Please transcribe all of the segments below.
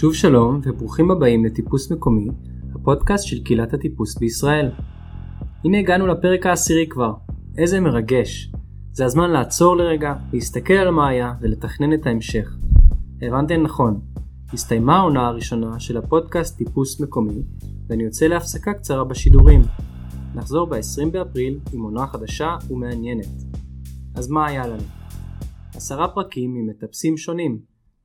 שוב שלום וברוכים הבאים לטיפוס מקומי, הפודקאסט של קהילת הטיפוס בישראל. הנה הגענו לפרק העשירי כבר, איזה מרגש. זה הזמן לעצור לרגע, להסתכל על מה היה ולתכנן את ההמשך. הבנתם נכון, הסתיימה העונה הראשונה של הפודקאסט טיפוס מקומי, ואני יוצא להפסקה קצרה בשידורים. נחזור ב-20 באפריל עם עונה חדשה ומעניינת. אז מה היה לנו? עשרה פרקים עם מטפסים שונים,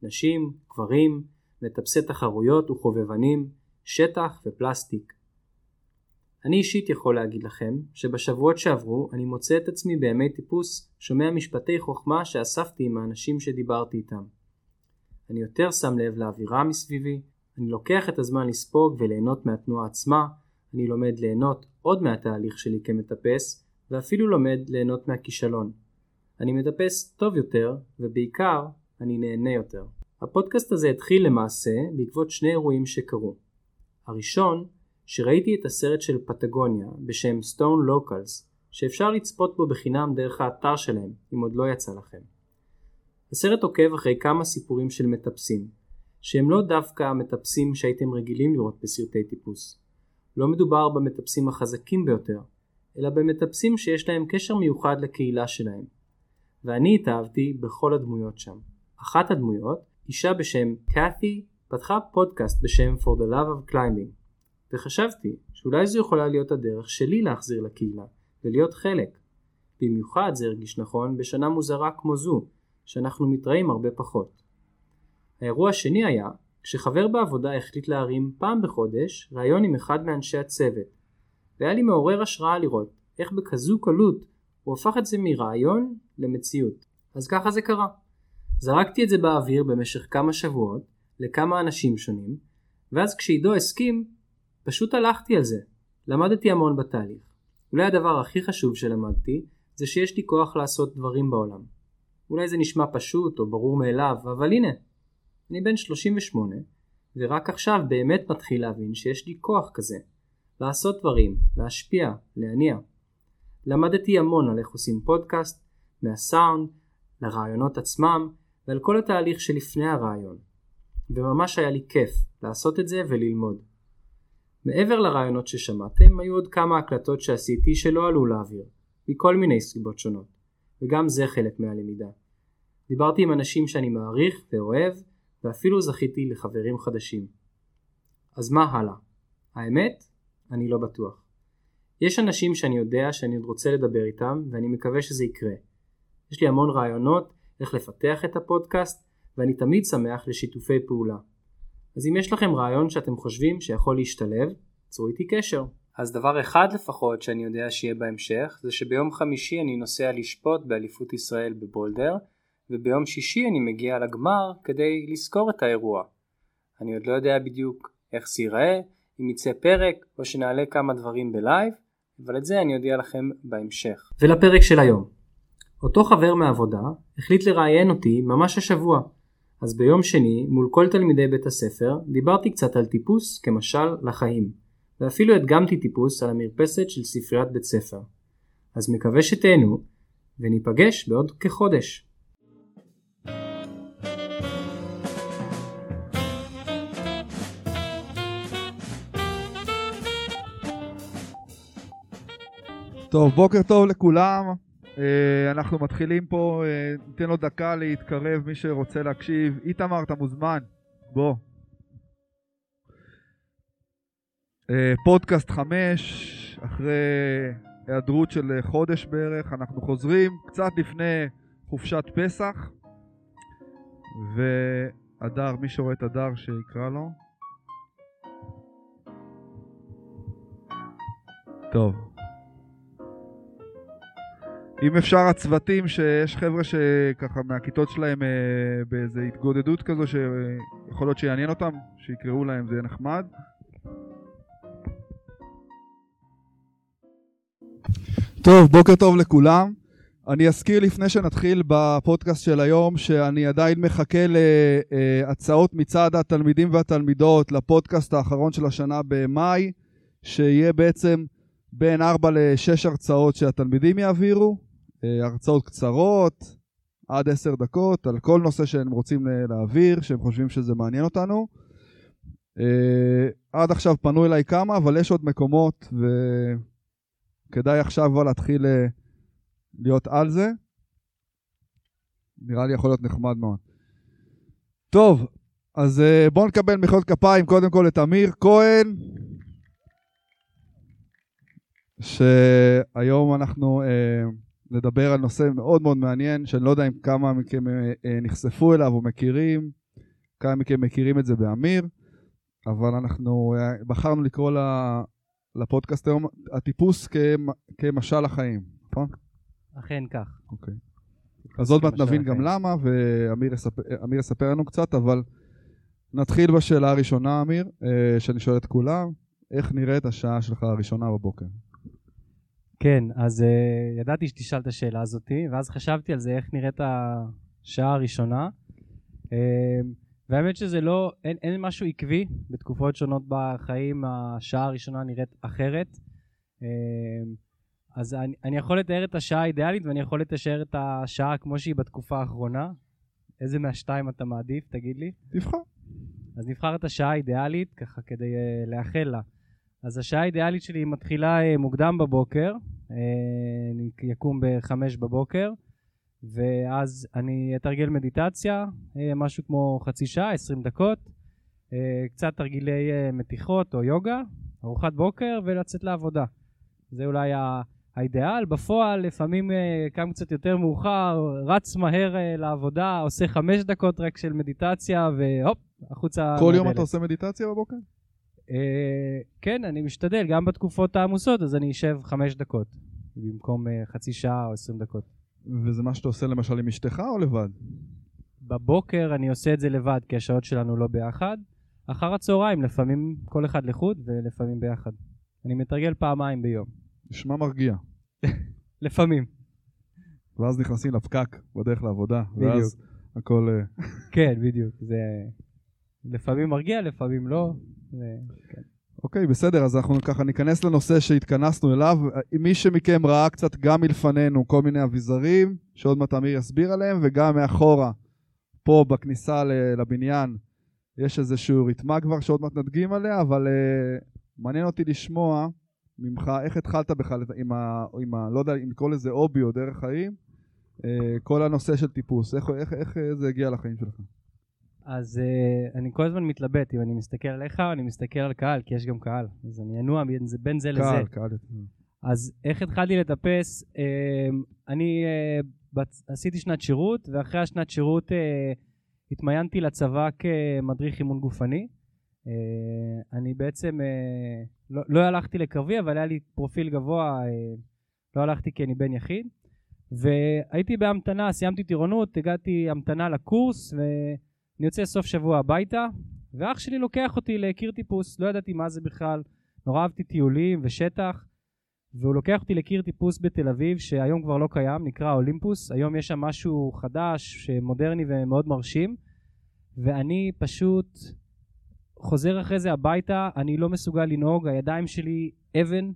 נשים, גברים, מטפסי תחרויות וחובבנים, שטח ופלסטיק. אני אישית יכול להגיד לכם שבשבועות שעברו אני מוצא את עצמי בימי טיפוס שומע משפטי חוכמה שאספתי עם האנשים שדיברתי איתם. אני יותר שם לב לאווירה מסביבי, אני לוקח את הזמן לספוג וליהנות מהתנועה עצמה, אני לומד ליהנות עוד מהתהליך שלי כמטפס, ואפילו לומד ליהנות מהכישלון. אני מטפס טוב יותר, ובעיקר, אני נהנה יותר. הפודקאסט הזה התחיל למעשה בעקבות שני אירועים שקרו. הראשון, שראיתי את הסרט של פטגוניה בשם Stone Locals, שאפשר לצפות בו בחינם דרך האתר שלהם, אם עוד לא יצא לכם. הסרט עוקב אחרי כמה סיפורים של מטפסים, שהם לא דווקא המטפסים שהייתם רגילים לראות בסרטי טיפוס. לא מדובר במטפסים החזקים ביותר, אלא במטפסים שיש להם קשר מיוחד לקהילה שלהם. ואני התאהבתי בכל הדמויות שם. אחת הדמויות, אישה בשם קאתי, פתחה פודקאסט בשם For the Love of Climbing, וחשבתי שאולי זו יכולה להיות הדרך שלי להחזיר לקהילה, ולהיות חלק. במיוחד זה הרגיש נכון בשנה מוזרה כמו זו, שאנחנו מתראים הרבה פחות. האירוע השני היה כשחבר בעבודה החליט להרים פעם בחודש ראיון עם אחד מאנשי הצוות, והיה לי מעורר השראה לראות איך בכזו קלות הוא הפך את זה מרעיון למציאות. אז ככה זה קרה. זרקתי את זה באוויר במשך כמה שבועות לכמה אנשים שונים, ואז כשעידו הסכים, פשוט הלכתי על זה. למדתי המון בתהליך. אולי הדבר הכי חשוב שלמדתי זה שיש לי כוח לעשות דברים בעולם. אולי זה נשמע פשוט או ברור מאליו, אבל הנה, אני בן 38, ורק עכשיו באמת מתחיל להבין שיש לי כוח כזה. לעשות דברים, להשפיע, להניע. למדתי המון על איך עושים פודקאסט, מהסאונד, לרעיונות עצמם, ועל כל התהליך שלפני הרעיון. וממש היה לי כיף לעשות את זה וללמוד. מעבר לרעיונות ששמעתם, היו עוד כמה הקלטות שעשיתי שלא עלו לאוויר, מכל מיני סיבות שונות, וגם זה חלק מהלמידה. דיברתי עם אנשים שאני מעריך ואוהב, ואפילו זכיתי לחברים חדשים. אז מה הלאה? האמת? אני לא בטוח. יש אנשים שאני יודע שאני עוד רוצה לדבר איתם, ואני מקווה שזה יקרה. יש לי המון רעיונות איך לפתח את הפודקאסט, ואני תמיד שמח לשיתופי פעולה. אז אם יש לכם רעיון שאתם חושבים שיכול להשתלב, צרו איתי קשר. אז דבר אחד לפחות שאני יודע שיהיה בהמשך, זה שביום חמישי אני נוסע לשפוט באליפות ישראל בבולדר, וביום שישי אני מגיע לגמר כדי לזכור את האירוע. אני עוד לא יודע בדיוק איך זה ייראה, אם יצא פרק או שנעלה כמה דברים בלייב, אבל את זה אני אודיע לכם בהמשך. ולפרק של היום. אותו חבר מהעבודה החליט לראיין אותי ממש השבוע. אז ביום שני, מול כל תלמידי בית הספר, דיברתי קצת על טיפוס כמשל לחיים. ואפילו הדגמתי טיפוס על המרפסת של ספריית בית ספר. אז מקווה שתהנו, וניפגש בעוד כחודש. טוב, בוקר טוב לכולם. Uh, אנחנו מתחילים פה, uh, ניתן לו דקה להתקרב, מי שרוצה להקשיב. איתמר, אתה מוזמן. בוא. Uh, פודקאסט חמש, אחרי היעדרות של חודש בערך, אנחנו חוזרים קצת לפני חופשת פסח. והדר, מי שרואה את הדר שיקרא לו. טוב. אם אפשר הצוותים, שיש חבר'ה שככה מהכיתות שלהם אה, באיזה התגודדות כזו שיכול להיות שיעניין אותם, שיקראו להם, זה יהיה נחמד. טוב, בוקר טוב לכולם. אני אזכיר לפני שנתחיל בפודקאסט של היום שאני עדיין מחכה להצעות מצד התלמידים והתלמידות לפודקאסט האחרון של השנה במאי, שיהיה בעצם בין 4 ל-6 הרצאות שהתלמידים יעבירו, הרצאות קצרות, עד 10 דקות, על כל נושא שהם רוצים להעביר, שהם חושבים שזה מעניין אותנו. אה, עד עכשיו פנו אליי כמה, אבל יש עוד מקומות, וכדאי עכשיו כבר להתחיל אה, להיות על זה. נראה לי יכול להיות נחמד מאוד. טוב, אז אה, בואו נקבל מחיאות כפיים קודם כל את אמיר כהן, שהיום אנחנו אה, נדבר על נושא מאוד מאוד מעניין, שאני לא יודע אם כמה מכם אה, אה, נחשפו אליו או מכירים, כמה מכם מכירים את זה באמיר, אבל אנחנו אה, בחרנו לקרוא לפודקאסט היום הטיפוס כמשל החיים, נכון? אכן כך. אוקיי. אז עוד מעט נבין גם למה, ואמיר יספר, יספר לנו קצת, אבל נתחיל בשאלה הראשונה, אמיר, שאני שואל את כולם, איך נראית השעה שלך הראשונה בבוקר? כן, אז uh, ידעתי שתשאל את השאלה הזאתי, ואז חשבתי על זה, איך נראית השעה הראשונה. Uh, והאמת שזה לא, אין, אין משהו עקבי, בתקופות שונות בחיים השעה הראשונה נראית אחרת. Uh, אז אני, אני יכול לתאר את השעה האידיאלית ואני יכול לתאר את השעה כמו שהיא בתקופה האחרונה. איזה מהשתיים אתה מעדיף, תגיד לי? תבחר. אז נבחר את השעה האידיאלית, ככה כדי uh, לאחל לה. אז השעה האידיאלית שלי מתחילה uh, מוקדם בבוקר, uh, אני אקום בחמש בבוקר, ואז אני אתרגל מדיטציה, uh, משהו כמו חצי שעה, עשרים דקות, קצת תרגילי מתיחות או יוגה, ארוחת בוקר ולצאת לעבודה. זה אולי ה... האידיאל. בפועל לפעמים קם קצת יותר מאוחר, רץ מהר לעבודה, עושה חמש דקות רק של מדיטציה, והופ, החוצה. כל יום אתה עושה מדיטציה בבוקר? Uh, כן, אני משתדל, גם בתקופות העמוסות, אז אני אשב חמש דקות, במקום uh, חצי שעה או עשרים דקות. וזה מה שאתה עושה למשל עם אשתך או לבד? בבוקר אני עושה את זה לבד, כי השעות שלנו לא ביחד. אחר הצהריים, לפעמים כל אחד לחוד ולפעמים ביחד. אני מתרגל פעמיים ביום. נשמע מרגיע. לפעמים. ואז נכנסים לפקק בדרך לעבודה. בדיוק. ואז הכל... אה, כן, בדיוק. זה לפעמים מרגיע, לפעמים לא. ו... כן. אוקיי, בסדר, אז אנחנו ככה ניכנס לנושא שהתכנסנו אליו. מי שמכם ראה קצת גם מלפנינו כל מיני אביזרים, שעוד מעט אמיר יסביר עליהם, וגם מאחורה, פה בכניסה לבניין, יש איזושהי ריתמה כבר שעוד מעט נדגים עליה, אבל uh, מעניין אותי לשמוע ממך, איך התחלת בכלל עם ה... עם ה לא יודע אם לקרוא לזה הובי או דרך חיים, אה, כל הנושא של טיפוס, איך, איך, איך זה הגיע לחיים שלך? אז uh, אני כל הזמן מתלבט אם אני מסתכל עליך או אני מסתכל על קהל, כי יש גם קהל, אז אני אנוע בין זה, בין זה קהל, לזה. קהל, קהל. אז איך התחלתי לטפס? Uh, אני uh, בצ... עשיתי שנת שירות, ואחרי השנת שירות uh, התמיינתי לצבא כמדריך אימון גופני. Uh, אני בעצם uh, לא, לא הלכתי לקרבי, אבל היה לי פרופיל גבוה, uh, לא הלכתי כי אני בן יחיד. והייתי בהמתנה, סיימתי טירונות, הגעתי המתנה לקורס, ואני יוצא סוף שבוע הביתה, ואח שלי לוקח אותי לקיר טיפוס, לא ידעתי מה זה בכלל, נורא אהבתי טיולים ושטח, והוא לוקח אותי לקיר טיפוס בתל אביב, שהיום כבר לא קיים, נקרא אולימפוס, היום יש שם משהו חדש, מודרני ומאוד מרשים, ואני פשוט חוזר אחרי זה הביתה, אני לא מסוגל לנהוג, הידיים שלי אבן,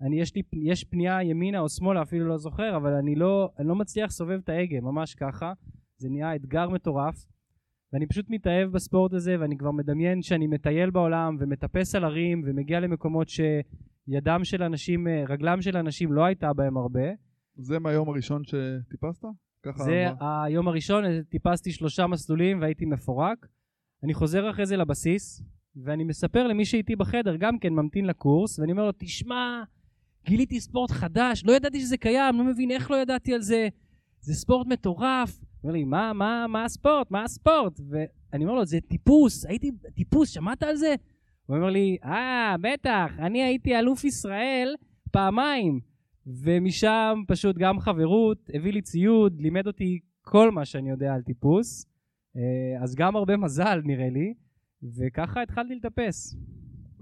אני יש לי, יש פנייה ימינה או שמאלה, אפילו לא זוכר, אבל אני לא, אני לא מצליח לסובב את ההגה, ממש ככה, זה נהיה אתגר מטורף, ואני פשוט מתאהב בספורט הזה, ואני כבר מדמיין שאני מטייל בעולם ומטפס על הרים ומגיע למקומות שידם של אנשים, רגלם של אנשים לא הייתה בהם הרבה. זה מהיום הראשון שטיפסת? זה מה... היום הראשון, טיפסתי שלושה מסלולים והייתי מפורק. אני חוזר אחרי זה לבסיס, ואני מספר למי שאיתי בחדר, גם כן ממתין לקורס, ואני אומר לו, תשמע, גיליתי ספורט חדש, לא ידעתי שזה קיים, לא מבין איך לא ידעתי על זה, זה ספורט מטורף. אומר לי, מה, מה, מה הספורט? מה הספורט? ואני אומר לו, זה טיפוס, הייתי טיפוס, שמעת על זה? הוא אומר לי, אה, בטח, אני הייתי אלוף ישראל פעמיים. ומשם פשוט גם חברות, הביא לי ציוד, לימד אותי כל מה שאני יודע על טיפוס. אה, אז גם הרבה מזל נראה לי, וככה התחלתי לטפס.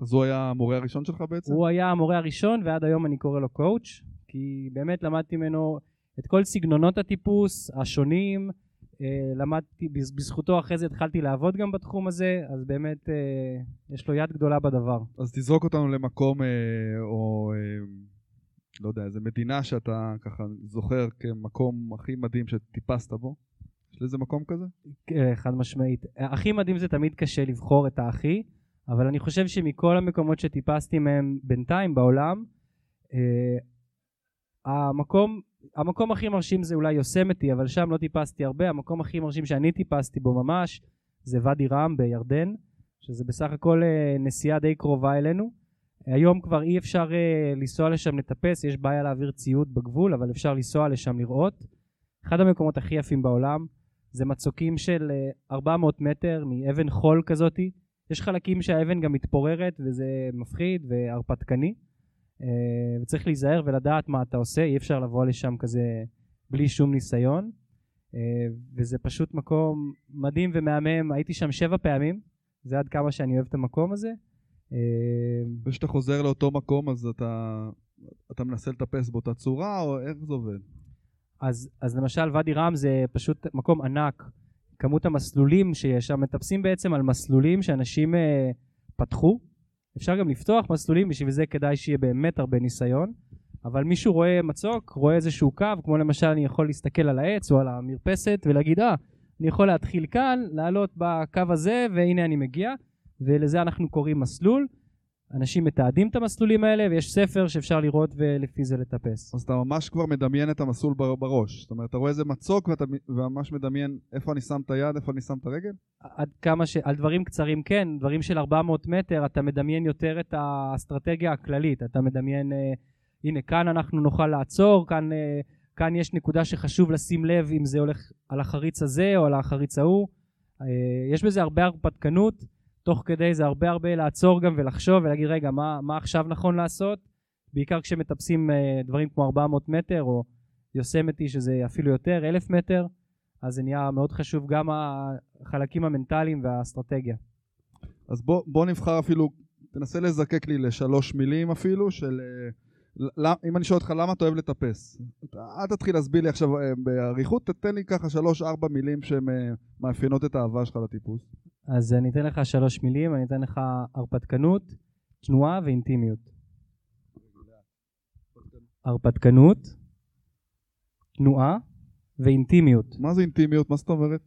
אז הוא היה המורה הראשון שלך בעצם? הוא היה המורה הראשון ועד היום אני קורא לו קואוץ', כי באמת למדתי ממנו את כל סגנונות הטיפוס השונים, אה, למדתי, בזכותו אחרי זה התחלתי לעבוד גם בתחום הזה, אז באמת אה, יש לו יד גדולה בדבר. אז תזרוק אותנו למקום או לא יודע, איזה מדינה שאתה ככה זוכר כמקום הכי מדהים שטיפסת בו? יש לזה מקום כזה? חד משמעית. הכי מדהים זה תמיד קשה לבחור את הכי, אבל אני חושב שמכל המקומות שטיפסתי מהם בינתיים בעולם, אה, המקום, המקום הכי מרשים זה אולי יוסמתי, אבל שם לא טיפסתי הרבה, המקום הכי מרשים שאני טיפסתי בו ממש זה ואדי רם בירדן, שזה בסך הכל אה, נסיעה די קרובה אלינו. היום כבר אי אפשר אה, לנסוע לשם לטפס, יש בעיה להעביר ציוד בגבול, אבל אפשר לנסוע לשם לראות. אחד המקומות הכי יפים בעולם זה מצוקים של 400 מטר מאבן חול כזאתי. יש חלקים שהאבן גם מתפוררת וזה מפחיד והרפתקני. אה, וצריך להיזהר ולדעת מה אתה עושה, אי אפשר לבוא לשם כזה בלי שום ניסיון. אה, וזה פשוט מקום מדהים ומהמם, הייתי שם שבע פעמים, זה עד כמה שאני אוהב את המקום הזה. אה, וכשאתה חוזר לאותו מקום אז אתה, אתה מנסה לטפס באותה צורה, או איך זה עובד? אז, אז למשל ואדי רם זה פשוט מקום ענק. כמות המסלולים שיש שם, מטפסים בעצם על מסלולים שאנשים אה, פתחו. אפשר גם לפתוח מסלולים, בשביל זה כדאי שיהיה באמת הרבה ניסיון. אבל מישהו רואה מצוק, רואה איזשהו קו, כמו למשל אני יכול להסתכל על העץ או על המרפסת ולהגיד, אה, אני יכול להתחיל כאן, לעלות בקו הזה, והנה אני מגיע. ולזה אנחנו קוראים מסלול. אנשים מתעדים את המסלולים האלה ויש ספר שאפשר לראות ולפי זה לטפס. אז אתה ממש כבר מדמיין את המסלול בראש. זאת אומרת, אתה רואה איזה מצוק ואתה ממש מדמיין איפה אני שם את היד, איפה אני שם את הרגל? עד כמה ש... על דברים קצרים כן, דברים של 400 מטר אתה מדמיין יותר את האסטרטגיה הכללית. אתה מדמיין, אה, הנה כאן אנחנו נוכל לעצור, כאן, אה, כאן יש נקודה שחשוב לשים לב אם זה הולך על החריץ הזה או על החריץ ההוא. אה, יש בזה הרבה הרפתקנות. תוך כדי זה הרבה הרבה לעצור גם ולחשוב ולהגיד רגע מה, מה עכשיו נכון לעשות בעיקר כשמטפסים אה, דברים כמו 400 מטר או יוסמתי שזה אפילו יותר אלף מטר אז זה נהיה מאוד חשוב גם החלקים המנטליים והאסטרטגיה. אז בוא, בוא נבחר אפילו תנסה לזקק לי לשלוש מילים אפילו של אה, אם אני שואל אותך למה אתה אוהב לטפס אל תתחיל להסביר לי עכשיו אה, באריכות תתן לי ככה שלוש ארבע מילים שמאפיינות את האהבה שלך לטיפוס אז אני אתן לך שלוש מילים, אני אתן לך הרפתקנות, תנועה ואינטימיות. הרפתקנות, תנועה ואינטימיות. מה זה אינטימיות? מה זאת אומרת?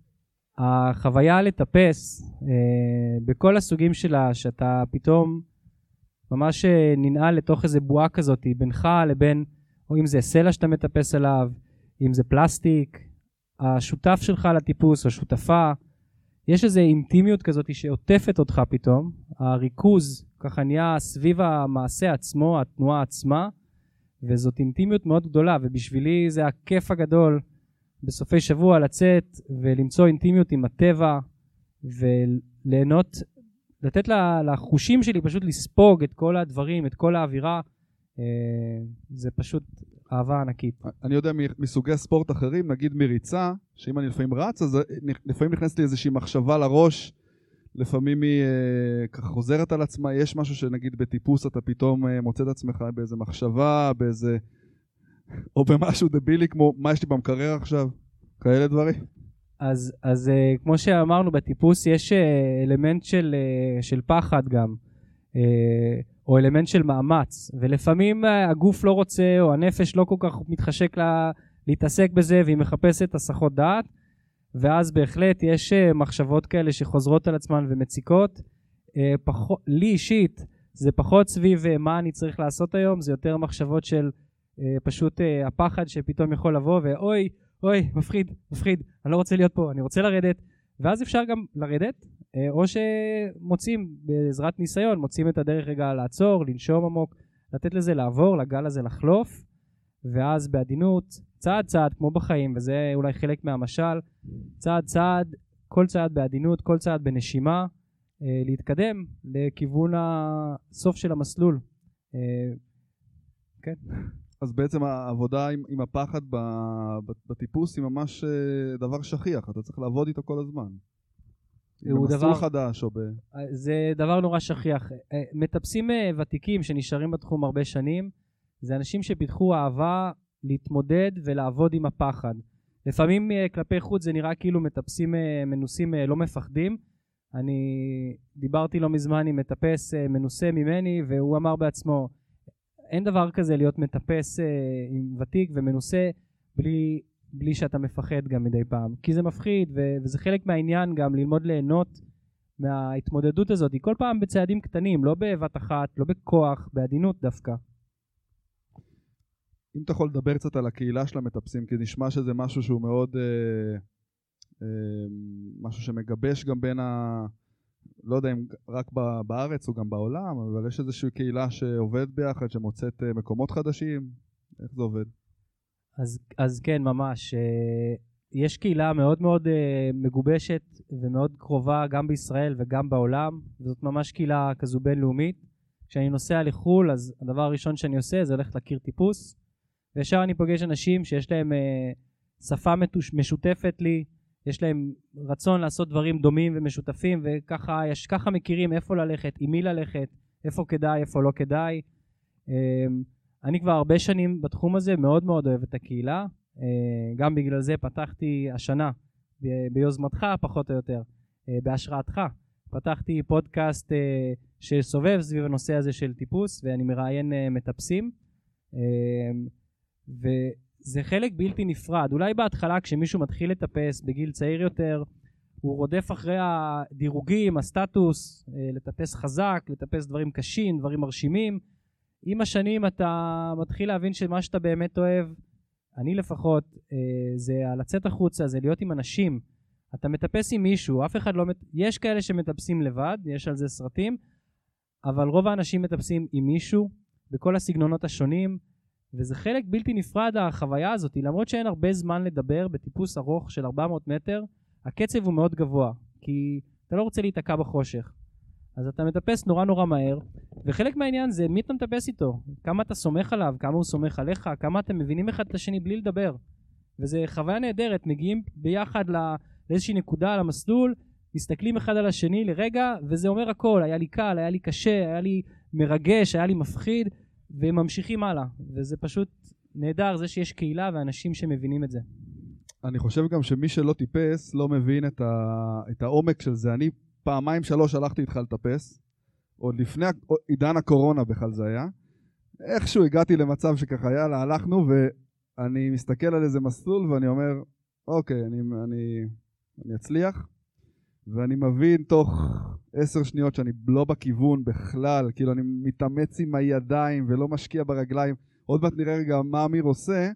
החוויה לטפס אה, בכל הסוגים שלה, שאתה פתאום ממש אה, ננעל לתוך איזה בועה כזאת בינך לבין, או אם זה סלע שאתה מטפס עליו, אם זה פלסטיק, השותף שלך לטיפוס או שותפה, יש איזו אינטימיות כזאת שעוטפת אותך פתאום, הריכוז ככה נהיה סביב המעשה עצמו, התנועה עצמה, וזאת אינטימיות מאוד גדולה, ובשבילי זה הכיף הגדול בסופי שבוע לצאת ולמצוא אינטימיות עם הטבע וליהנות, לתת לחושים שלי פשוט לספוג את כל הדברים, את כל האווירה, אה, זה פשוט אהבה ענקית. אני יודע מסוגי ספורט אחרים, נגיד מריצה, שאם אני לפעמים רץ, אז לפעמים נכנסת לי איזושהי מחשבה לראש, לפעמים היא אה, ככה חוזרת על עצמה, יש משהו שנגיד בטיפוס אתה פתאום אה, מוצא את עצמך באיזה מחשבה, באיזה... או במשהו דבילי כמו מה יש לי במקרר עכשיו, כאלה דברים. אז, אז אה, כמו שאמרנו, בטיפוס יש אלמנט של, של פחד גם. או אלמנט של מאמץ, ולפעמים אה, הגוף לא רוצה או הנפש לא כל כך מתחשק לה להתעסק בזה והיא מחפשת הסחות דעת, ואז בהחלט יש אה, מחשבות כאלה שחוזרות על עצמן ומציקות. אה, פחות, לי אישית זה פחות סביב מה אני צריך לעשות היום, זה יותר מחשבות של פשוט הפחד שפתאום יכול לבוא ואוי, אוי, מפחיד, מפחיד, אני לא רוצה להיות פה, אני רוצה לרדת, ואז אפשר גם לרדת אה, או שמוצאים בעזרת ניסיון, מוצאים את הדרך רגע לעצור, לנשום עמוק, לתת לזה לעבור, לגל הזה לחלוף, ואז בעדינות, צעד צעד כמו בחיים, וזה אולי חלק מהמשל, צעד צעד, כל צעד בעדינות, כל צעד בנשימה, אה, להתקדם לכיוון הסוף של המסלול. אה, כן. אז בעצם העבודה עם, עם הפחד בטיפוס היא ממש דבר שכיח, אתה צריך לעבוד איתו כל הזמן. הוא דבר... חדש או ב... זה דבר נורא שכיח. אה, מטפסים אה, ותיקים שנשארים בתחום הרבה שנים, זה אנשים שפיתחו אהבה להתמודד ולעבוד עם הפחד. לפעמים אה, כלפי חוץ זה נראה כאילו מטפסים מנוסים לא מפחדים. אני דיברתי לא מזמן עם מטפס מנוסה ממני והוא אמר בעצמו אין דבר כזה להיות מטפס עם ותיק ומנוסה בלי בלי שאתה מפחד גם מדי פעם. כי זה מפחיד, ו- וזה חלק מהעניין גם ללמוד ליהנות מההתמודדות הזאת, כל פעם בצעדים קטנים, לא בבת אחת, לא בכוח, בעדינות דווקא. אם אתה יכול לדבר קצת על הקהילה של המטפסים, כי נשמע שזה משהו שהוא מאוד, אה, אה, משהו שמגבש גם בין ה... לא יודע אם רק בארץ או גם בעולם, אבל יש איזושהי קהילה שעובדת ביחד, שמוצאת אה, מקומות חדשים, איך זה עובד? אז, אז כן, ממש. אה, יש קהילה מאוד מאוד אה, מגובשת ומאוד קרובה גם בישראל וגם בעולם, וזאת ממש קהילה כזו בינלאומית. כשאני נוסע לחו"ל, אז הדבר הראשון שאני עושה זה ללכת להכיר טיפוס, וישר אני פוגש אנשים שיש להם שפה משותפת לי, יש להם רצון לעשות דברים דומים ומשותפים, וככה יש, מכירים איפה ללכת, עם מי ללכת, איפה כדאי, איפה לא כדאי. אה, אני כבר הרבה שנים בתחום הזה, מאוד מאוד אוהב את הקהילה. אה, גם בגלל זה פתחתי השנה, ביוזמתך פחות או יותר, אה, בהשראתך. פתחתי פודקאסט אה, שסובב סביב הנושא הזה של טיפוס, ואני מראיין מטפסים. וזה חלק בלתי נפרד. אולי בהתחלה כשמישהו מתחיל לטפס בגיל צעיר יותר, הוא רודף אחרי הדירוגים, הסטטוס, לטפס חזק, לטפס דברים קשים, דברים מרשימים. עם השנים אתה מתחיל להבין שמה שאתה באמת אוהב, אני לפחות, אה, זה לצאת החוצה, זה להיות עם אנשים. אתה מטפס עם מישהו, אף אחד לא... מט... יש כאלה שמטפסים לבד, יש על זה סרטים, אבל רוב האנשים מטפסים עם מישהו, בכל הסגנונות השונים, וזה חלק בלתי נפרד החוויה הזאת, למרות שאין הרבה זמן לדבר בטיפוס ארוך של 400 מטר, הקצב הוא מאוד גבוה, כי אתה לא רוצה להיתקע בחושך. אז אתה מטפס נורא נורא מהר, וחלק מהעניין זה מי אתה מטפס איתו, כמה אתה סומך עליו, כמה הוא סומך עליך, כמה אתם מבינים אחד את השני בלי לדבר. וזה חוויה נהדרת, מגיעים ביחד לא, לאיזושהי נקודה על המסלול, מסתכלים אחד על השני לרגע, וזה אומר הכל, היה לי קל, היה לי קשה, היה לי מרגש, היה לי מפחיד, וממשיכים הלאה. וזה פשוט נהדר, זה שיש קהילה ואנשים שמבינים את זה. אני חושב גם שמי שלא טיפס לא מבין את, ה... את העומק של זה. אני פעמיים שלוש הלכתי איתך לטפס, עוד לפני עידן הקורונה בכלל זה היה. איכשהו הגעתי למצב שככה, יאללה, הלכנו, ואני מסתכל על איזה מסלול ואני אומר, אוקיי, אני, אני, אני אצליח, ואני מבין תוך עשר שניות שאני לא בכיוון בכלל, כאילו אני מתאמץ עם הידיים ולא משקיע ברגליים. עוד מעט נראה רגע מה אמיר עושה,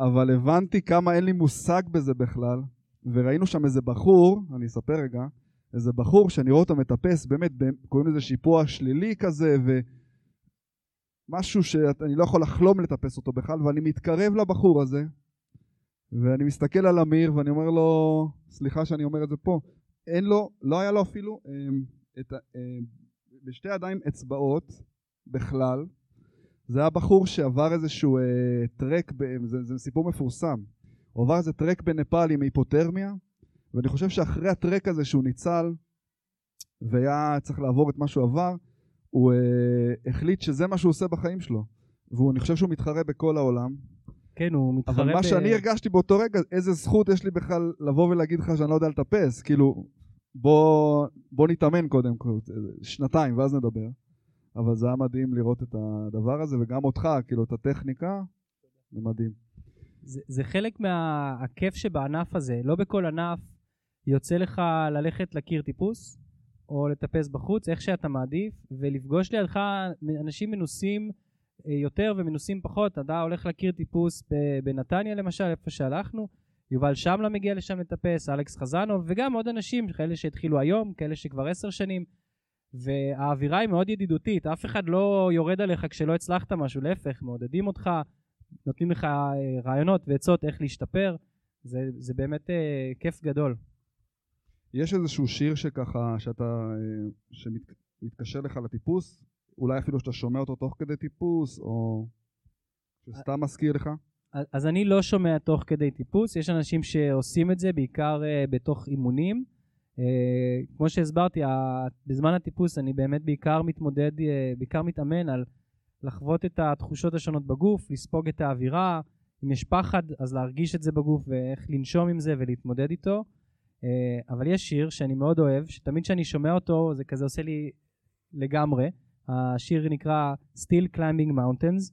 אבל הבנתי כמה אין לי מושג בזה בכלל, וראינו שם איזה בחור, אני אספר רגע, איזה בחור שאני רואה אותו מטפס, באמת, קוראים לזה שיפוע שלילי כזה, ומשהו שאני לא יכול לחלום לטפס אותו בכלל, ואני מתקרב לבחור הזה, ואני מסתכל על אמיר, ואני אומר לו, סליחה שאני אומר את זה פה, אין לו, לא היה לו אפילו אמ, את, אמ, בשתי ידיים אצבעות בכלל. זה היה בחור שעבר איזשהו אה, טרק, זה, זה סיפור מפורסם. הוא עבר איזה טרק בנפאל עם היפותרמיה, ואני חושב שאחרי הטרק הזה שהוא ניצל והיה צריך לעבור את מה שהוא עבר, הוא uh, החליט שזה מה שהוא עושה בחיים שלו. ואני חושב שהוא מתחרה בכל העולם. כן, הוא מתחרה אבל מה ב... שאני הרגשתי באותו רגע, איזה זכות יש לי בכלל לבוא ולהגיד לך שאני לא יודע לטפס. כאילו, בוא, בוא נתאמן קודם כל, שנתיים, ואז נדבר. אבל זה היה מדהים לראות את הדבר הזה, וגם אותך, כאילו, את הטכניקה, זה מדהים. זה, זה חלק מהכיף שבענף הזה. לא בכל ענף יוצא לך ללכת לקיר טיפוס, או לטפס בחוץ, איך שאתה מעדיף, ולפגוש לידך אנשים מנוסים אה, יותר ומנוסים פחות. אתה הולך לקיר טיפוס בנתניה למשל, איפה שהלכנו, יובל שמלה מגיע לשם לטפס, אלכס חזנוב, וגם עוד אנשים, כאלה שהתחילו היום, כאלה שכבר עשר שנים. והאווירה היא מאוד ידידותית, אף אחד לא יורד עליך כשלא הצלחת משהו, להפך, מעודדים אותך, נותנים לך אה, רעיונות ועצות איך להשתפר, זה, זה באמת uh, כיף גדול. יש איזשהו שיר שככה, שאתה, אה, שמתקשר לך לטיפוס, אולי אפילו שאתה שומע אותו תוך כדי טיפוס, או שסתם מזכיר לך? אז אני לא שומע תוך כדי טיפוס, יש אנשים שעושים את זה בעיקר uh, בתוך אימונים. Uh, כמו שהסברתי, בזמן הטיפוס אני באמת בעיקר מתמודד, uh, בעיקר מתאמן על לחוות את התחושות השונות בגוף, לספוג את האווירה, אם יש פחד אז להרגיש את זה בגוף ואיך לנשום עם זה ולהתמודד איתו. אה, אבל יש שיר שאני מאוד אוהב, שתמיד כשאני שומע אותו זה כזה עושה לי לגמרי. השיר נקרא Still Climbing Mountains,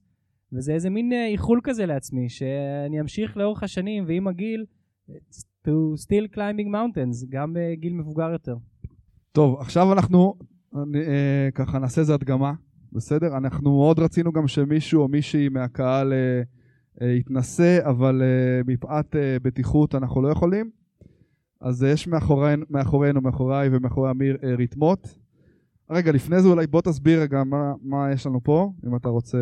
וזה איזה מין אה, איחול כזה לעצמי, שאני אמשיך לאורך השנים ועם הגיל to still climbing mountains, גם בגיל מבוגר יותר. טוב, עכשיו אנחנו אני, אה, ככה נעשה איזה הדגמה, בסדר? אנחנו מאוד רצינו גם שמישהו או מישהי מהקהל אה, אה, יתנסה, אבל אה, מפאת אה, בטיחות אנחנו לא יכולים. אז אה, יש מאחורינו, מאחורינו, מאחוריי ומאחורי אמיר אה, רתמות. רגע, לפני זה אולי בוא תסביר רגע מה, מה יש לנו פה, אם אתה רוצה...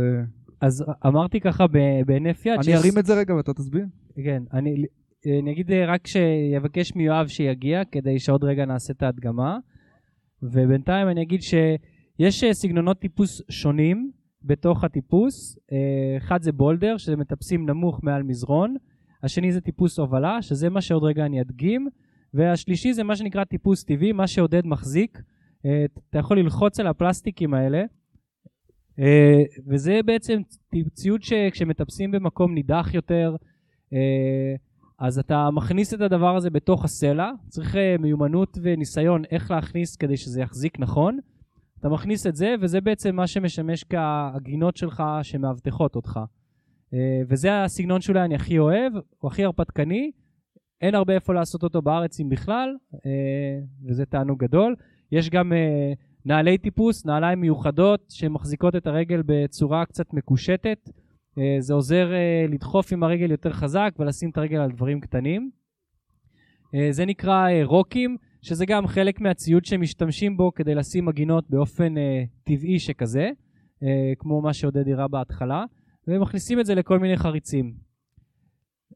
אז אמרתי ככה בהינף יד. אני ארים את זה רגע ואתה תסביר. כן, אני, אני אגיד אה, רק שיבקש מיואב שיגיע, כדי שעוד רגע נעשה את ההדגמה. ובינתיים אני אגיד שיש אה, סגנונות טיפוס שונים בתוך הטיפוס. אה, אחד זה בולדר, שזה מטפסים נמוך מעל מזרון. השני זה טיפוס הובלה, שזה מה שעוד רגע אני אדגים. והשלישי זה מה שנקרא טיפוס טבעי, מה שעודד מחזיק. אתה יכול ללחוץ על הפלסטיקים האלה. אה, וזה בעצם ציוד שכשמטפסים במקום נידח יותר, אה, אז אתה מכניס את הדבר הזה בתוך הסלע, צריך אה, מיומנות וניסיון איך להכניס כדי שזה יחזיק נכון. אתה מכניס את זה, וזה בעצם מה שמשמש כהגינות שלך שמאבטחות אותך. וזה הסגנון שאולי אני הכי אוהב, הוא הכי הרפתקני, אין הרבה איפה לעשות אותו בארץ אם בכלל, וזה תענוג גדול. יש גם נעלי טיפוס, נעליים מיוחדות שמחזיקות את הרגל בצורה קצת מקושטת. אה, זה עוזר אה, לדחוף עם הרגל יותר חזק ולשים את הרגל על דברים קטנים. אה, זה נקרא רוקים, שזה גם חלק מהציוד שמשתמשים בו כדי לשים עגינות באופן טבעי שכזה, כמו מה שעודד הראה בהתחלה, ומכניסים את זה לכל מיני חריצים.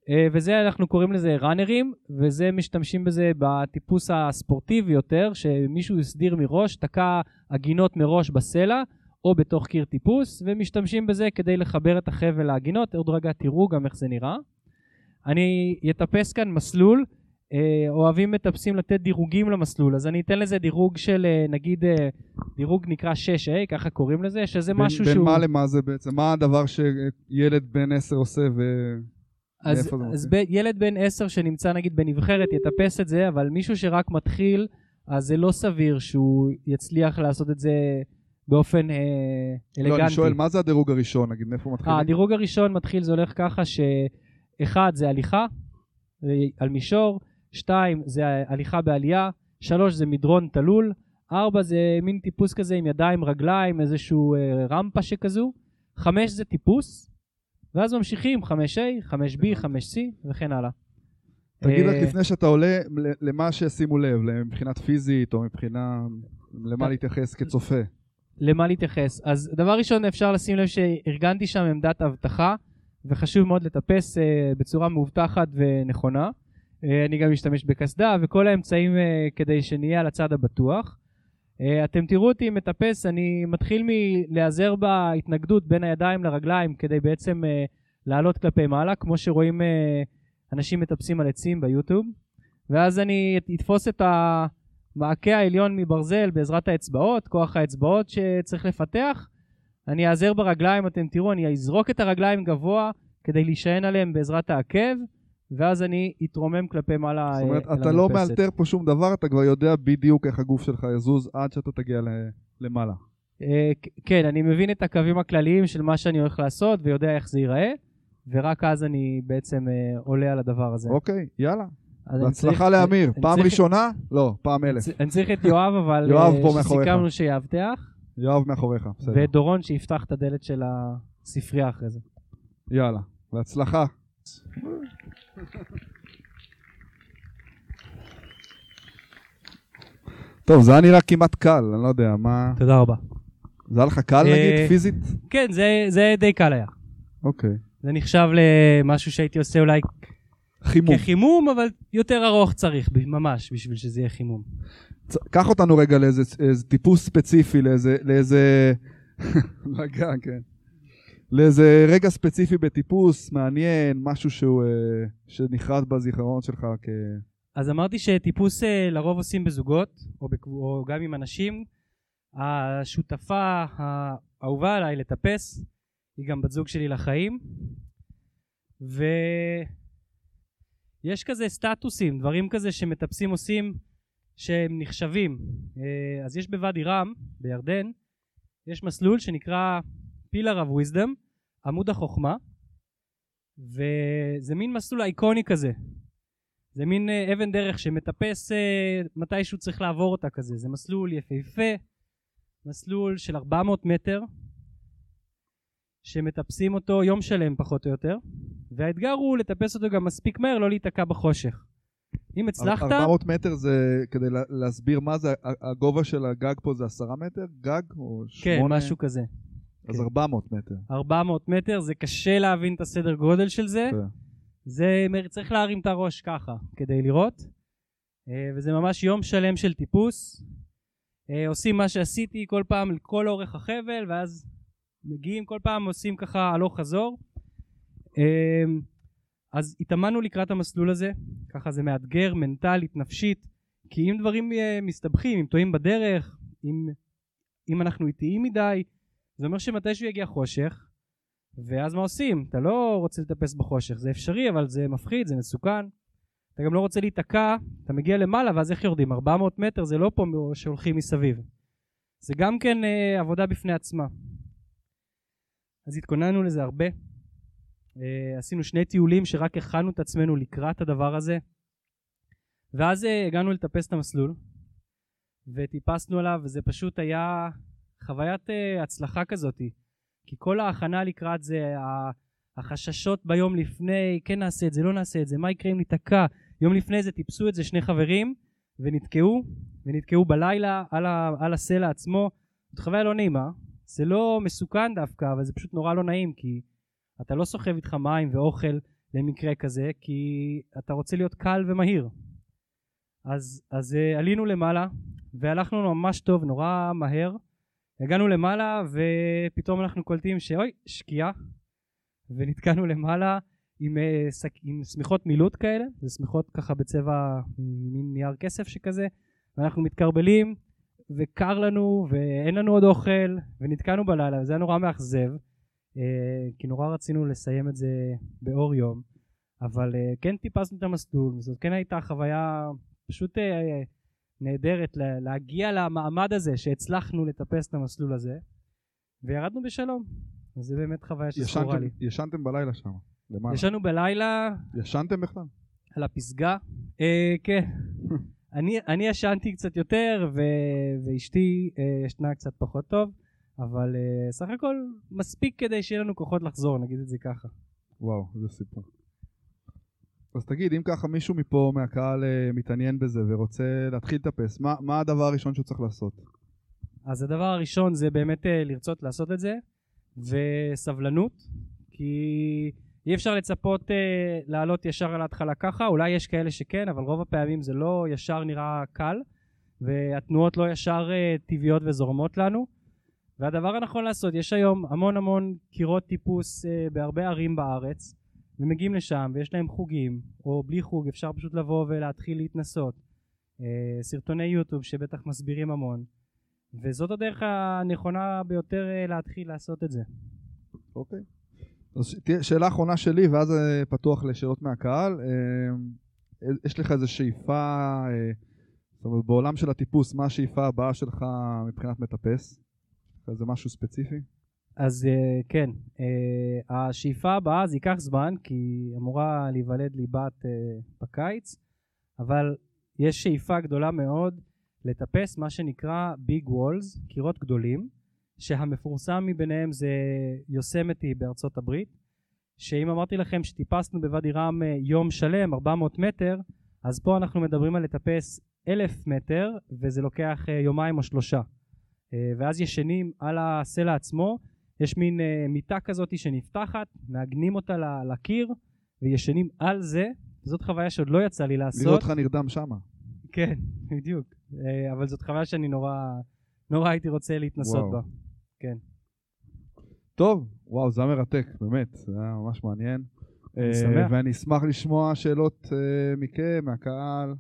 אה, וזה אנחנו קוראים לזה ראנרים, וזה משתמשים בזה בטיפוס הספורטיבי יותר, שמישהו הסדיר מראש, תקע עגינות מראש בסלע, או בתוך קיר טיפוס, ומשתמשים בזה כדי לחבר את החבל לעגינות. עוד רגע תראו גם איך זה נראה. אני אטפס כאן מסלול, אה, אוהבים מטפסים לתת דירוגים למסלול, אז אני אתן לזה דירוג של אה, נגיד דירוג נקרא 6A, ככה קוראים לזה, שזה בין, משהו בין שהוא... מה למה זה בעצם? מה הדבר שילד בן עשר עושה ו... אז, אז מתחיל? ב, ילד בן 10 שנמצא נגיד בנבחרת יטפס את זה, אבל מישהו שרק מתחיל, אז זה לא סביר שהוא יצליח לעשות את זה באופן אה, אלגנטי. לא, אני שואל, מה זה הדירוג הראשון? נגיד, מאיפה מתחילים? אה, הדירוג הראשון מתחיל, זה הולך ככה שאחד זה הליכה על מישור, שתיים זה הליכה בעלייה, שלוש זה מדרון תלול, ארבע זה מין טיפוס כזה עם ידיים, רגליים, איזשהו אה, רמפה שכזו, חמש זה טיפוס, ואז ממשיכים 5A, 5B, 5C וכן הלאה. תגיד רק אה, לפני שאתה עולה, למה שישימו לב, מבחינת פיזית או מבחינה... למה אה. להתייחס כצופה. למה להתייחס. אז דבר ראשון אפשר לשים לב שארגנתי שם עמדת אבטחה, וחשוב מאוד לטפס uh, בצורה מאובטחת ונכונה. Uh, אני גם משתמש בקסדה וכל האמצעים uh, כדי שנהיה על הצד הבטוח. Uh, אתם תראו אותי מטפס, אני מתחיל מלהיעזר בהתנגדות בין הידיים לרגליים כדי בעצם uh, לעלות כלפי מעלה, כמו שרואים uh, אנשים מטפסים על עצים ביוטיוב. ואז אני אתפוס את המעקה העליון מברזל בעזרת האצבעות, כוח האצבעות שצריך לפתח. אני אעזר ברגליים, אתם תראו, אני אזרוק את הרגליים גבוה כדי להישען עליהם בעזרת העקב, ואז אני אתרומם כלפי מעלה זאת אומרת, אה, אל אתה לא. מאלתר פה שום דבר, אתה כבר יודע בדיוק איך הגוף שלך יזוז עד שאתה תגיע ל- למעלה. אה, כן, אני מבין את הקווים הכלליים של מה שאני הולך לעשות ויודע איך זה ייראה, ורק אז אני בעצם אה, עולה על הדבר הזה. אוקיי, יאללה. בהצלחה לאמיר. פעם צריך- ראשונה? לא, פעם אלף. אני צריך את יואב, אבל יואב פה מאחוריך. שסיכמנו שיאבטח, יואב מאחוריך, בסדר. ואת דורון שיפתח את הדלת של הספרייה אחרי זה. יאללה, בהצלחה. טוב, זה היה נראה כמעט קל, אני לא יודע, מה... תודה רבה. זה היה לך קל אה, נגיד, פיזית? כן, זה, זה די קל היה. אוקיי. זה נחשב למשהו שהייתי עושה אולי חימום. כחימום, אבל יותר ארוך צריך, ממש, בשביל שזה יהיה חימום. קח אותנו רגע לאיזה איזה טיפוס ספציפי, לאיזה... לאיזה... רגע, כן. לאיזה רגע ספציפי בטיפוס, מעניין, משהו שהוא... אה, שנחרט בזיכרון שלך כ... אז אמרתי שטיפוס אה, לרוב עושים בזוגות, או, בק... או גם עם אנשים. השותפה האהובה עליי לטפס, היא גם בת זוג שלי לחיים. ויש כזה סטטוסים, דברים כזה שמטפסים עושים שהם נחשבים. אה, אז יש בוואדי רם, בירדן, יש מסלול שנקרא Pillar of Wisdom, עמוד החוכמה, וזה מין מסלול אייקוני כזה. זה מין אה, אבן דרך שמטפס אה, מתישהו צריך לעבור אותה כזה. זה מסלול יפהפה, מסלול של 400 מטר, שמטפסים אותו יום שלם פחות או יותר, והאתגר הוא לטפס אותו גם מספיק מהר, לא להיתקע בחושך. אם הצלחת... 400 מטר זה, כדי לה- להסביר מה זה, הגובה של הגג פה זה 10 מטר? גג? או כן, 8? משהו כזה. אז כן. 400 מטר. 400 מטר, זה קשה להבין את הסדר גודל של זה. כן. זה צריך להרים את הראש ככה כדי לראות. אה, וזה ממש יום שלם של טיפוס. אה, עושים מה שעשיתי כל פעם לכל אורך החבל, ואז מגיעים כל פעם עושים ככה הלוך חזור. אה, אז התאמנו לקראת המסלול הזה, ככה זה מאתגר מנטלית, נפשית, כי אם דברים מסתבכים, אם טועים בדרך, אם, אם אנחנו איטיים מדי, זה אומר שמתישהו יגיע חושך, ואז מה עושים? אתה לא רוצה לטפס בחושך, זה אפשרי, אבל זה מפחיד, זה מסוכן. אתה גם לא רוצה להיתקע, אתה מגיע למעלה, ואז איך יורדים? 400 מטר זה לא פה שהולכים מסביב. זה גם כן אה, עבודה בפני עצמה. אז התכוננו לזה הרבה. אה, עשינו שני טיולים שרק הכנו את עצמנו לקראת הדבר הזה. ואז אה, הגענו לטפס את המסלול, וטיפסנו עליו, וזה פשוט היה חוויית אה, הצלחה כזאתי. כי כל ההכנה לקראת זה, החששות ביום לפני, כן נעשה את זה, לא נעשה את זה, מה יקרה אם ניתקע? יום לפני זה טיפסו את זה שני חברים ונתקעו, ונתקעו בלילה על, ה, על הסלע עצמו. זאת חוויה לא נעימה, זה לא מסוכן דווקא, אבל זה פשוט נורא לא נעים, כי אתה לא סוחב איתך מים ואוכל למקרה כזה, כי אתה רוצה להיות קל ומהיר. אז, אז uh, עלינו למעלה, והלכנו ממש טוב, נורא מהר. הגענו למעלה ופתאום אנחנו קולטים שאוי, שקיעה. ונתקענו למעלה עם, uh, שק, עם שמיכות מילוט כאלה, זה שמיכות ככה בצבע מין נייר כסף שכזה. ואנחנו מתקרבלים וקר לנו ואין לנו עוד אוכל ונתקענו בלילה וזה היה נורא מאכזב. uh, כי נורא רצינו לסיים את זה באור יום. אבל uh, כן טיפסנו את המסלול וזאת כן הייתה חוויה פשוט נהדרת לה- להגיע למעמד הזה שהצלחנו לטפס את המסלול הזה וירדנו בשלום. אז זה באמת חוויה שזכורה לי. ישנתם בלילה שם, למעלה. ישנו בלילה ישנתם בכלל? על הפסגה. אה, כן. אני, אני ישנתי קצת יותר ו, ואשתי אה, ישנה קצת פחות טוב, אבל אה, סך הכל מספיק כדי שיהיה לנו כוחות לחזור, נגיד את זה ככה. וואו, איזה סיפור. אז תגיד, אם ככה מישהו מפה מהקהל אה, מתעניין בזה ורוצה להתחיל לטפס, מה, מה הדבר הראשון שהוא צריך לעשות? אז הדבר הראשון זה באמת אה, לרצות לעשות את זה, וסבלנות, כי אי אפשר לצפות אה, לעלות ישר על ההתחלה ככה, אולי יש כאלה שכן, אבל רוב הפעמים זה לא ישר נראה קל, והתנועות לא ישר טבעיות וזורמות לנו. והדבר הנכון לעשות, יש היום המון המון קירות טיפוס בהרבה ערים בארץ, ומגיעים לשם ויש להם חוגים, או בלי חוג אפשר פשוט לבוא ולהתחיל להתנסות. אה, סרטוני יוטיוב שבטח מסבירים המון. וזאת הדרך הנכונה ביותר אה, להתחיל לעשות את זה. אוקיי. אז תהיה שאלה אחרונה שלי, ואז אה, פתוח לשאלות מהקהל. אה, יש לך איזו שאיפה, אה, זאת אומרת, בעולם של הטיפוס, מה השאיפה הבאה שלך מבחינת מטפס? איזה משהו ספציפי? אז אה, כן, אה, השאיפה הבאה זה ייקח זמן, כי אמורה להיוולד לי בת אה, בקיץ, אבל יש שאיפה גדולה מאוד לטפס מה שנקרא ביג וולס, קירות גדולים, שהמפורסם מביניהם זה יוסמתי בארצות הברית, שאם אמרתי לכם שטיפסנו בוואדי רם יום שלם, 400 מטר, אז פה אנחנו מדברים על לטפס אלף מטר, וזה לוקח יומיים או שלושה. ואז ישנים על הסלע עצמו, יש מין אה, מיטה כזאת שנפתחת, מעגנים אותה ל- לקיר, וישנים על זה, זאת חוויה שעוד לא יצא לי לעשות. לראות אותך נרדם שמה. כן, בדיוק. אה, אבל זאת חוויה שאני נורא, נורא הייתי רוצה להתנסות וואו. בה. כן. טוב, וואו, זה היה מרתק, באמת, זה היה ממש מעניין. אני אה, שמח. ואני אשמח לשמוע שאלות מכם, מהקהל,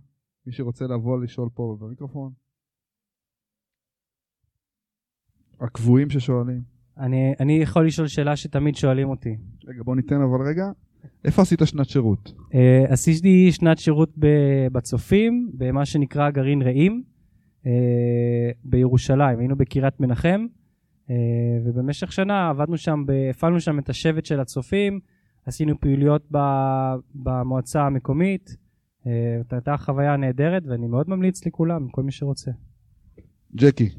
מי שרוצה לבוא לשאול פה במיקרופון. הקבועים ששואלים. אני, אני יכול לשאול שאלה שתמיד שואלים אותי. רגע, בוא ניתן אבל רגע. איפה עשית שנת שירות? אה, עשיתי שנת שירות בצופים, במה שנקרא גרעין רעים, אה, בירושלים. היינו בקריית מנחם, אה, ובמשך שנה עבדנו שם, הפעלנו שם את השבט של הצופים, עשינו פעילויות ב- במועצה המקומית, אה, זו הייתה חוויה נהדרת ואני מאוד ממליץ לכולם, כל מי שרוצה. ג'קי,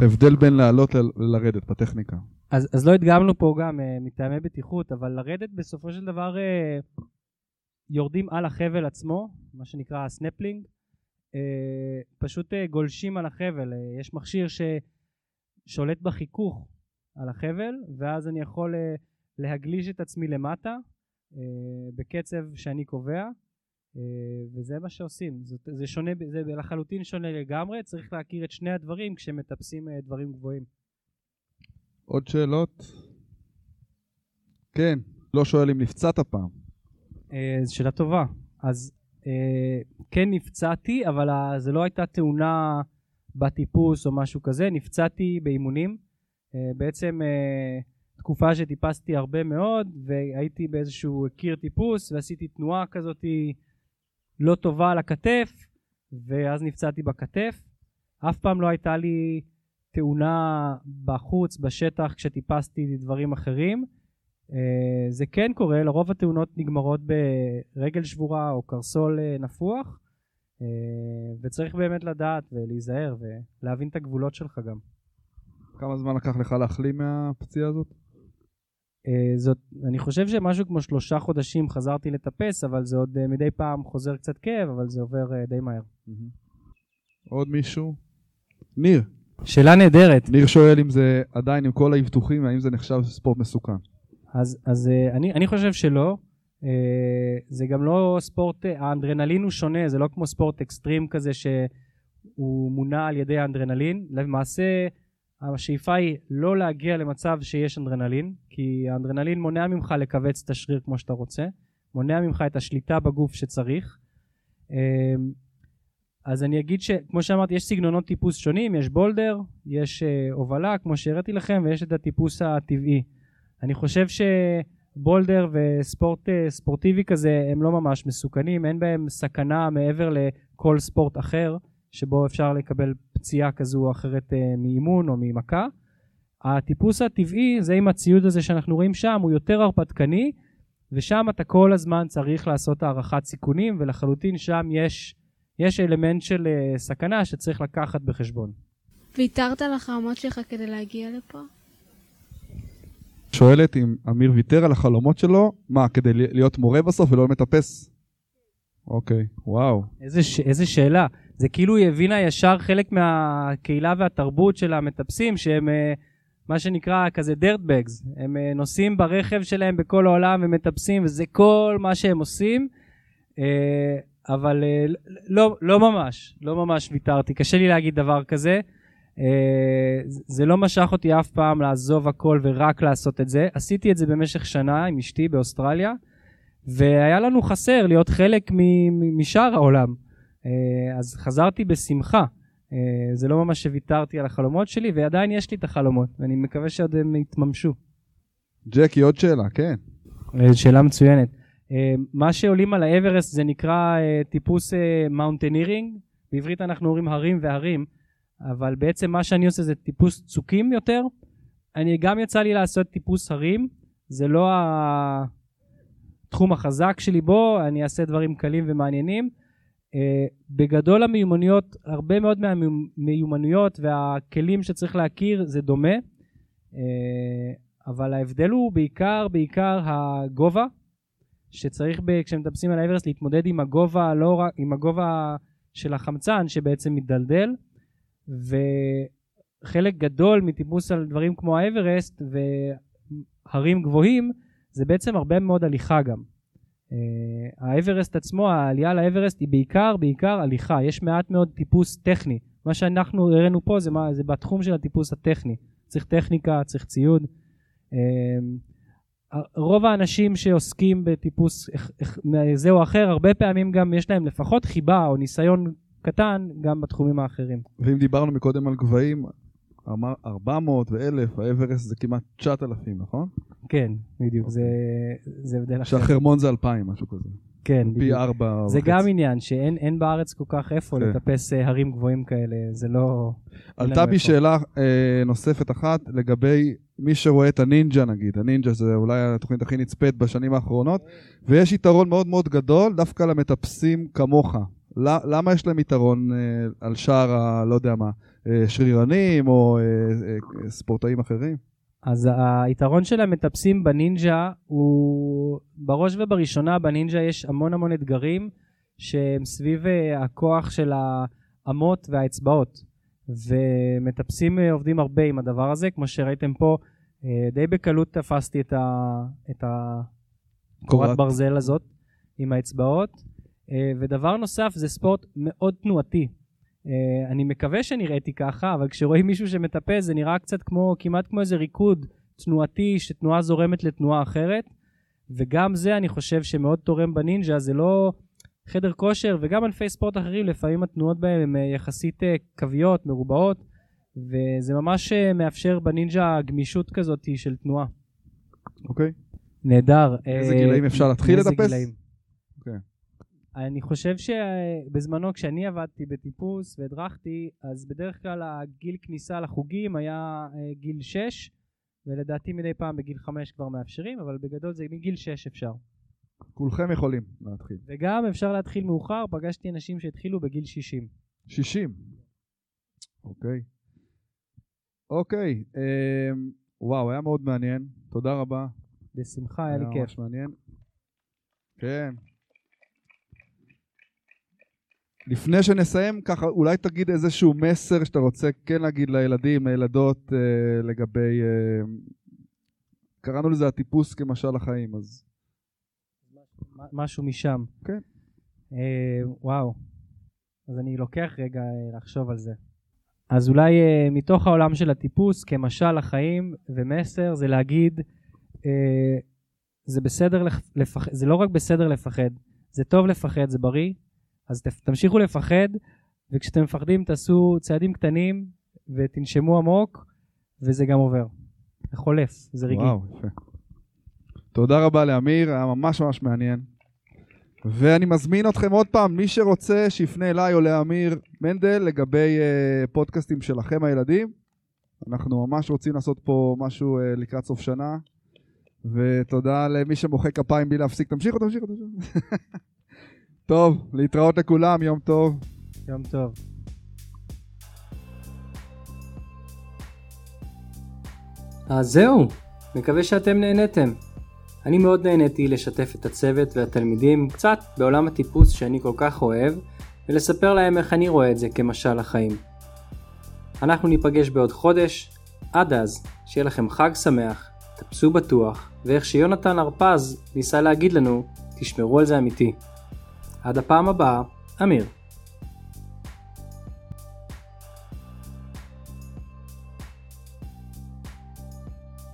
ההבדל בין לעלות ל- לרדת בטכניקה. אז, אז לא הדגמנו פה גם אה, מטעמי בטיחות, אבל לרדת בסופו של דבר אה, יורדים על החבל עצמו, מה שנקרא סנפלינג, אה, פשוט אה, גולשים על החבל, אה, יש מכשיר ששולט בחיכוך על החבל, ואז אני יכול אה, להגליש את עצמי למטה אה, בקצב שאני קובע, וזה מה שעושים. זה, זה שונה, זה לחלוטין שונה לגמרי, צריך להכיר את שני הדברים כשמטפסים אה, דברים גבוהים. עוד שאלות? כן, לא שואל אם נפצעת פעם. אה, זו שאלה טובה. אז אה, כן נפצעתי, אבל זה לא הייתה תאונה בטיפוס או משהו כזה, נפצעתי באימונים. אה, בעצם אה, תקופה שטיפסתי הרבה מאוד, והייתי באיזשהו קיר טיפוס, ועשיתי תנועה כזאת לא טובה על הכתף, ואז נפצעתי בכתף. אף פעם לא הייתה לי תאונה בחוץ, בשטח, כשטיפסתי דברים אחרים. אה, זה כן קורה, לרוב התאונות נגמרות ברגל שבורה או קרסול אה, נפוח, אה, וצריך באמת לדעת ולהיזהר ולהבין את הגבולות שלך גם. כמה זמן לקח לך להחלים מהפציעה הזאת? אה, זאת, אני חושב שמשהו כמו שלושה חודשים חזרתי לטפס, אבל זה עוד אה, מדי פעם חוזר קצת כאב, אבל זה עובר אה, די מהר. עוד מישהו? ניר. שאלה נהדרת. ניר שואל אם זה עדיין עם כל האבטוחים, האם זה נחשב ספורט מסוכן. אז, אז אני, אני חושב שלא. זה גם לא ספורט, האנדרנלין הוא שונה, זה לא כמו ספורט אקסטרים כזה שהוא מונע על ידי האנדרנלין. למעשה השאיפה היא לא להגיע למצב שיש אנדרנלין, כי האנדרנלין מונע ממך לכווץ את השריר כמו שאתה רוצה, מונע ממך את השליטה בגוף שצריך. אה, אז אני אגיד שכמו שאמרתי יש סגנונות טיפוס שונים, יש בולדר, יש אה, הובלה כמו שהראיתי לכם ויש את הטיפוס הטבעי. אני חושב שבולדר וספורט אה, ספורטיבי כזה הם לא ממש מסוכנים, אין בהם סכנה מעבר לכל ספורט אחר שבו אפשר לקבל פציעה כזו או אחרת אה, מאימון או ממכה. הטיפוס הטבעי זה עם הציוד הזה שאנחנו רואים שם הוא יותר הרפתקני ושם אתה כל הזמן צריך לעשות הערכת סיכונים ולחלוטין שם יש, יש אלמנט של אה, סכנה שצריך לקחת בחשבון. ויתרת על החלומות שלך כדי להגיע לפה? שואלת אם אמיר ויתר על החלומות שלו, מה, כדי להיות מורה בסוף ולא מטפס? אוקיי, וואו. איזה, ש... איזה שאלה. זה כאילו היא הבינה ישר חלק מהקהילה והתרבות של המטפסים, שהם אה, מה שנקרא כזה דרטבגס. הם אה, נוסעים ברכב שלהם בכל העולם ומטפסים, וזה כל מה שהם עושים. אה, אבל לא, לא ממש, לא ממש ויתרתי. קשה לי להגיד דבר כזה. זה לא משך אותי אף פעם לעזוב הכל ורק לעשות את זה. עשיתי את זה במשך שנה עם אשתי באוסטרליה, והיה לנו חסר להיות חלק משאר העולם. אה, אז חזרתי בשמחה. אה, זה לא ממש שוויתרתי על החלומות שלי, ועדיין יש לי את החלומות, ואני מקווה שעוד הם יתממשו. ג'קי, עוד שאלה, כן. אה, שאלה מצוינת. מה שעולים על האברסט זה נקרא טיפוס mountaineering, בעברית אנחנו אומרים הרים והרים, אבל בעצם מה שאני עושה זה טיפוס צוקים יותר. אני גם יצא לי לעשות טיפוס הרים, זה לא התחום החזק שלי בו, אני אעשה דברים קלים ומעניינים. Uh, בגדול המיומנויות, הרבה מאוד מהמיומנויות והכלים שצריך להכיר זה דומה, uh, אבל ההבדל הוא בעיקר, בעיקר הגובה, שצריך ב, כשמטפסים על האברסט להתמודד עם הגובה, לא רק, עם הגובה של החמצן שבעצם מתדלדל, וחלק גדול מטיפוס על דברים כמו האברסט והרים גבוהים זה בעצם הרבה מאוד הליכה גם. Uh, האברסט עצמו, העלייה לאברסט היא בעיקר, בעיקר הליכה. יש מעט מאוד טיפוס טכני. מה שאנחנו הראינו פה זה, מה, זה בתחום של הטיפוס הטכני. צריך טכניקה, צריך ציוד. Uh, רוב האנשים שעוסקים בטיפוס זה או אחר, הרבה פעמים גם יש להם לפחות חיבה או ניסיון קטן גם בתחומים האחרים. ואם דיברנו מקודם על גבהים, 400 ו-1000, האברסט זה כמעט 9,000, נכון? כן, בדיוק, זה, זה הבדל אחר. שהחרמון זה 2,000, משהו כזה. כן, פי בדיוק. ארבע וחצי. זה גם עניין שאין אין בארץ כל כך איפה כן. לטפס אה, הרים גבוהים כאלה, זה לא... עלתה בי. שאלה אה, נוספת אחת לגבי מי שרואה את הנינג'ה נגיד, הנינג'ה זה אולי התוכנית הכי נצפית בשנים האחרונות, ויש יתרון מאוד מאוד גדול דווקא למטפסים כמוך. למה יש להם יתרון אה, על שאר ה... לא יודע מה, אה, שרירנים או אה, ספורטאים אחרים? אז היתרון של המטפסים בנינג'ה הוא בראש ובראשונה בנינג'ה יש המון המון אתגרים שהם סביב הכוח של האמות והאצבעות ומטפסים עובדים הרבה עם הדבר הזה כמו שראיתם פה די בקלות תפסתי את, ה, את הקורת קורת. ברזל הזאת עם האצבעות ודבר נוסף זה ספורט מאוד תנועתי אה, אני מקווה שנראיתי ככה, אבל כשרואים מישהו שמטפס זה נראה קצת כמו, כמעט כמו איזה ריקוד תנועתי, שתנועה זורמת לתנועה אחרת, וגם זה אני חושב שמאוד תורם בנינג'ה, זה לא חדר כושר, וגם ענפי ספורט אחרים, לפעמים התנועות בהם הן אה, יחסית אה, קוויות, מרובעות, וזה ממש אה, מאפשר בנינג'ה גמישות כזאת של תנועה. אוקיי? נהדר. איזה אה, גילאים אפשר להתחיל לטפס? גילאים? אוקיי. אני חושב שבזמנו כשאני עבדתי בטיפוס והדרכתי, אז בדרך כלל הגיל כניסה לחוגים היה אה, גיל 6, ולדעתי מדי פעם בגיל 5 כבר מאפשרים, אבל בגדול זה מגיל 6 אפשר. כולכם יכולים להתחיל. וגם אפשר להתחיל מאוחר, פגשתי אנשים שהתחילו בגיל 60. 60. אוקיי. אוקיי, אמ, וואו, היה מאוד מעניין. תודה רבה. בשמחה, היה לי כיף. ממש מעניין. כן. לפני שנסיים, ככה, אולי תגיד איזשהו מסר שאתה רוצה כן להגיד לילדים, לילדות, אה, לגבי... אה, קראנו לזה הטיפוס כמשל החיים, אז... משהו משם. כן. אה, וואו. אז אני לוקח רגע אה, לחשוב על זה. אז אולי אה, מתוך העולם של הטיפוס, כמשל לחיים ומסר, זה להגיד, אה, זה בסדר, לפ... לפח... זה לא רק בסדר לפחד, זה טוב לפחד, זה בריא, אז. תמשיכו לפחד, וכשאתם מפחדים תעשו צעדים קטנים ותנשמו עמוק, וזה גם עובר. זה חולף, זה רגעי. וואו, יפה. תודה רבה לאמיר, היה ממש ממש מעניין. ואני מזמין אתכם עוד פעם, מי שרוצה שיפנה אליי או לאמיר מנדל לגבי uh, פודקאסטים שלכם הילדים. אנחנו ממש רוצים לעשות פה משהו uh, לקראת סוף שנה. ותודה למי שמוחא כפיים בלי להפסיק. תמשיכו, תמשיכו, תמשיכו. טוב, להתראות לכולם, יום טוב. יום טוב. אז זהו, מקווה שאתם נהניתם. אני מאוד נהניתי לשתף את הצוות והתלמידים קצת בעולם הטיפוס שאני כל כך אוהב, ולספר להם איך אני רואה את זה כמשל לחיים. אנחנו ניפגש בעוד חודש, עד אז, שיהיה לכם חג שמח, טפסו בטוח, ואיך שיונתן הרפז ניסה להגיד לנו, תשמרו על זה אמיתי. עד הפעם הבאה, אמיר.